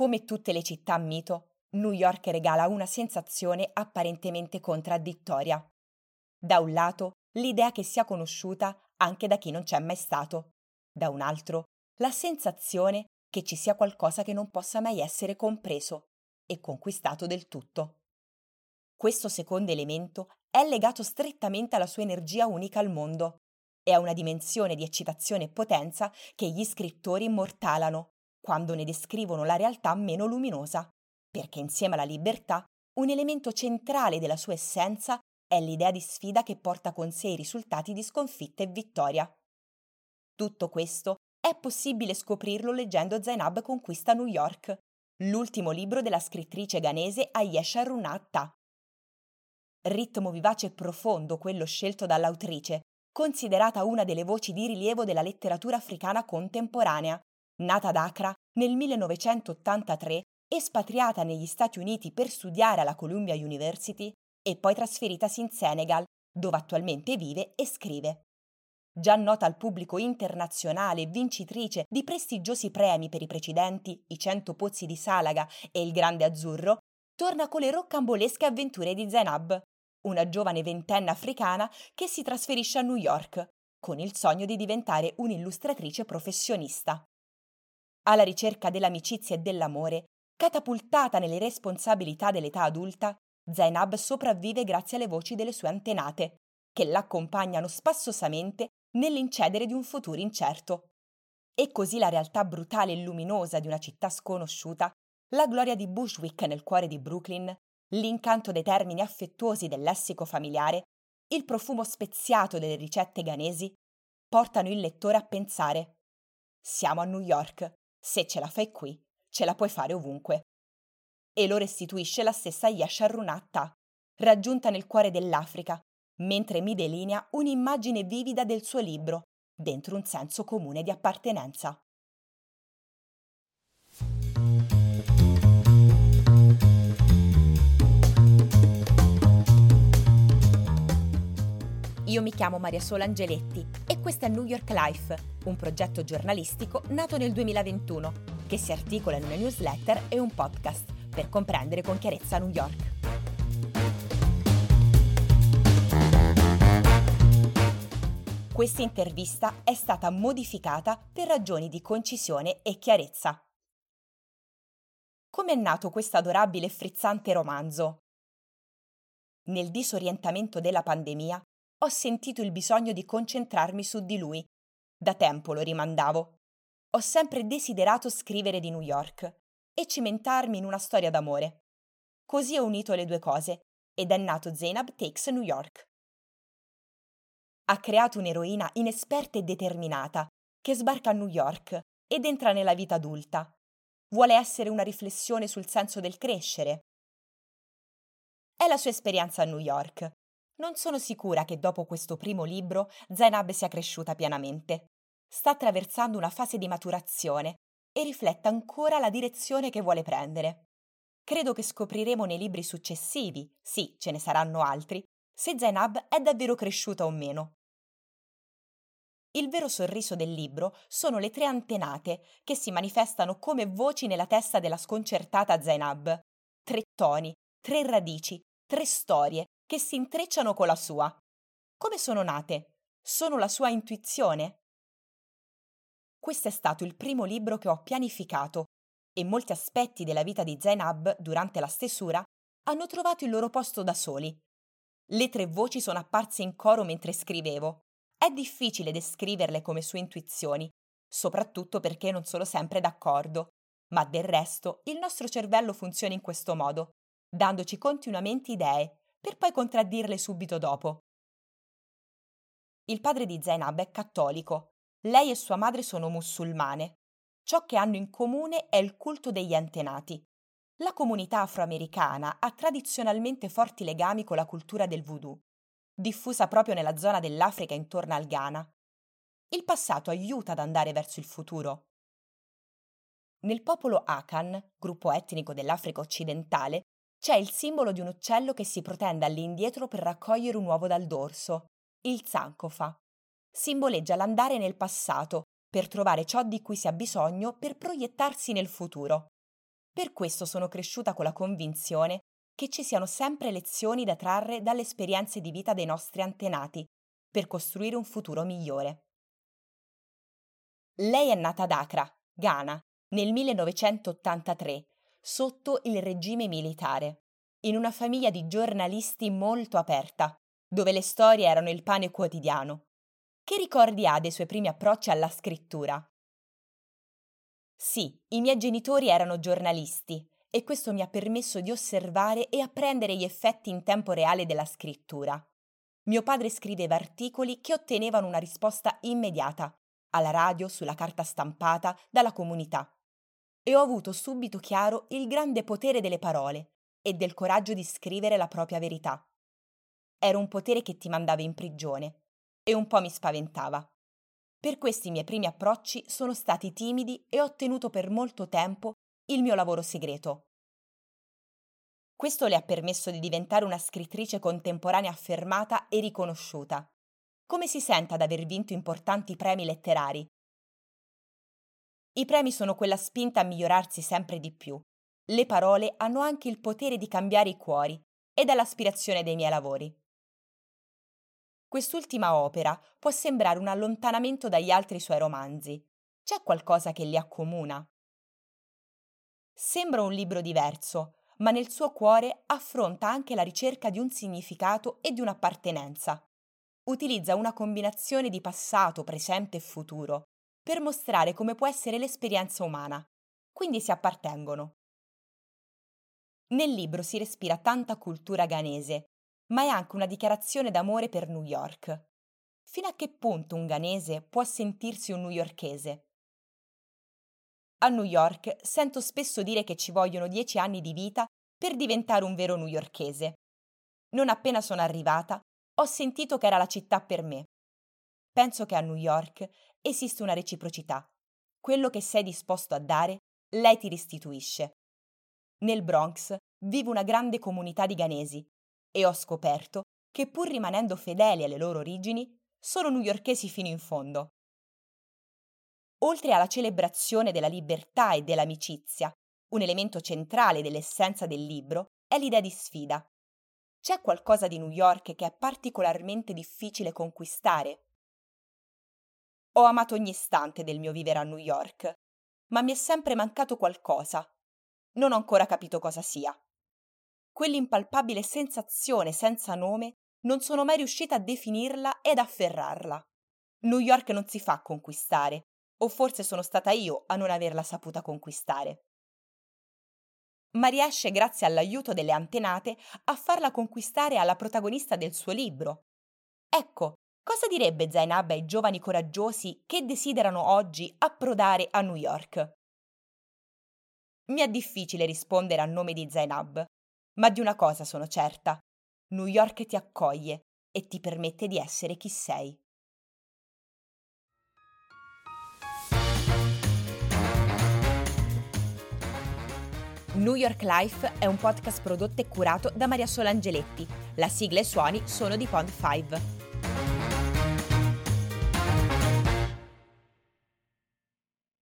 Come tutte le città mito, New York regala una sensazione apparentemente contraddittoria. Da un lato, l'idea che sia conosciuta anche da chi non c'è mai stato. Da un altro, la sensazione che ci sia qualcosa che non possa mai essere compreso e conquistato del tutto. Questo secondo elemento è legato strettamente alla sua energia unica al mondo e a una dimensione di eccitazione e potenza che gli scrittori immortalano quando ne descrivono la realtà meno luminosa, perché insieme alla libertà un elemento centrale della sua essenza è l'idea di sfida che porta con sé i risultati di sconfitta e vittoria. Tutto questo è possibile scoprirlo leggendo Zainab conquista New York, l'ultimo libro della scrittrice ghanese Ayesha Runatta. Ritmo vivace e profondo quello scelto dall'autrice, considerata una delle voci di rilievo della letteratura africana contemporanea, nata ad Accra nel 1983, espatriata negli Stati Uniti per studiare alla Columbia University e poi trasferitasi in Senegal, dove attualmente vive e scrive. Già nota al pubblico internazionale vincitrice di prestigiosi premi per i precedenti I Cento Pozzi di Salaga e Il Grande Azzurro, torna con le roccambolesche avventure di Zainab, una giovane ventenne africana che si trasferisce a New York, con il sogno di diventare un'illustratrice professionista. Alla ricerca dell'amicizia e dell'amore, catapultata nelle responsabilità dell'età adulta, Zainab sopravvive grazie alle voci delle sue antenate, che l'accompagnano spassosamente nell'incedere di un futuro incerto. E così la realtà brutale e luminosa di una città sconosciuta, la gloria di Bushwick nel cuore di Brooklyn, l'incanto dei termini affettuosi del lessico familiare, il profumo speziato delle ricette ghanesi, portano il lettore a pensare siamo a New York, se ce la fai qui, ce la puoi fare ovunque. E lo restituisce la stessa Yesha Runatta, raggiunta nel cuore dell'Africa, mentre mi delinea un'immagine vivida del suo libro, dentro un senso comune di appartenenza. Io mi chiamo Maria Sola Angeletti e questo è New York Life, un progetto giornalistico nato nel 2021 che si articola in una newsletter e un podcast per comprendere con chiarezza New York. Questa intervista è stata modificata per ragioni di concisione e chiarezza. Come è nato questo adorabile e frizzante romanzo? Nel disorientamento della pandemia ho sentito il bisogno di concentrarmi su di lui. Da tempo lo rimandavo. Ho sempre desiderato scrivere di New York e cimentarmi in una storia d'amore. Così ho unito le due cose ed è nato Zainab Takes New York. Ha creato un'eroina inesperta e determinata che sbarca a New York ed entra nella vita adulta. Vuole essere una riflessione sul senso del crescere. È la sua esperienza a New York non sono sicura che dopo questo primo libro Zainab sia cresciuta pienamente. Sta attraversando una fase di maturazione e riflette ancora la direzione che vuole prendere. Credo che scopriremo nei libri successivi, sì, ce ne saranno altri, se Zainab è davvero cresciuta o meno. Il vero sorriso del libro sono le tre antenate che si manifestano come voci nella testa della sconcertata Zainab. Tre toni, tre radici, tre storie che si intrecciano con la sua. Come sono nate? Sono la sua intuizione? Questo è stato il primo libro che ho pianificato e molti aspetti della vita di Zainab durante la stesura hanno trovato il loro posto da soli. Le tre voci sono apparse in coro mentre scrivevo. È difficile descriverle come sue intuizioni, soprattutto perché non sono sempre d'accordo, ma del resto il nostro cervello funziona in questo modo, dandoci continuamente idee per poi contraddirle subito dopo. Il padre di Zainab è cattolico, lei e sua madre sono musulmane. Ciò che hanno in comune è il culto degli antenati. La comunità afroamericana ha tradizionalmente forti legami con la cultura del voodoo, diffusa proprio nella zona dell'Africa intorno al Ghana. Il passato aiuta ad andare verso il futuro. Nel popolo Akan, gruppo etnico dell'Africa occidentale, c'è il simbolo di un uccello che si protende all'indietro per raccogliere un uovo dal dorso, il zancofa. Simboleggia l'andare nel passato per trovare ciò di cui si ha bisogno per proiettarsi nel futuro. Per questo sono cresciuta con la convinzione che ci siano sempre lezioni da trarre dalle esperienze di vita dei nostri antenati per costruire un futuro migliore. Lei è nata ad Accra, Ghana, nel 1983, sotto il regime militare, in una famiglia di giornalisti molto aperta, dove le storie erano il pane quotidiano. Che ricordi ha dei suoi primi approcci alla scrittura? Sì, i miei genitori erano giornalisti e questo mi ha permesso di osservare e apprendere gli effetti in tempo reale della scrittura. Mio padre scriveva articoli che ottenevano una risposta immediata, alla radio, sulla carta stampata, dalla comunità. E ho avuto subito chiaro il grande potere delle parole e del coraggio di scrivere la propria verità. Era un potere che ti mandava in prigione e un po' mi spaventava. Per questi miei primi approcci sono stati timidi e ho ottenuto per molto tempo il mio lavoro segreto. Questo le ha permesso di diventare una scrittrice contemporanea affermata e riconosciuta. Come si sente ad aver vinto importanti premi letterari? I premi sono quella spinta a migliorarsi sempre di più. Le parole hanno anche il potere di cambiare i cuori ed è l'aspirazione dei miei lavori. Quest'ultima opera può sembrare un allontanamento dagli altri suoi romanzi. C'è qualcosa che li accomuna. Sembra un libro diverso, ma nel suo cuore affronta anche la ricerca di un significato e di un'appartenenza. Utilizza una combinazione di passato, presente e futuro per mostrare come può essere l'esperienza umana. Quindi si appartengono. Nel libro si respira tanta cultura ghanese, ma è anche una dichiarazione d'amore per New York. Fino a che punto un ghanese può sentirsi un newyorkese? A New York sento spesso dire che ci vogliono dieci anni di vita per diventare un vero newyorkese. Non appena sono arrivata, ho sentito che era la città per me. Penso che a New York esiste una reciprocità. Quello che sei disposto a dare, lei ti restituisce. Nel Bronx vive una grande comunità di ghanesi e ho scoperto che pur rimanendo fedeli alle loro origini, sono newyorkesi fino in fondo. Oltre alla celebrazione della libertà e dell'amicizia, un elemento centrale dell'essenza del libro è l'idea di sfida. C'è qualcosa di New York che è particolarmente difficile conquistare. Ho amato ogni istante del mio vivere a New York, ma mi è sempre mancato qualcosa. Non ho ancora capito cosa sia quell'impalpabile sensazione senza nome, non sono mai riuscita a definirla ed afferrarla. New York non si fa conquistare, o forse sono stata io a non averla saputa conquistare. Ma riesce, grazie all'aiuto delle antenate, a farla conquistare alla protagonista del suo libro. Ecco, cosa direbbe Zainab ai giovani coraggiosi che desiderano oggi approdare a New York? Mi è difficile rispondere a nome di Zainab, ma di una cosa sono certa. New York ti accoglie e ti permette di essere chi sei. New York Life è un podcast prodotto e curato da Maria Solangeletti. La sigla e i suoni sono di Pond 5.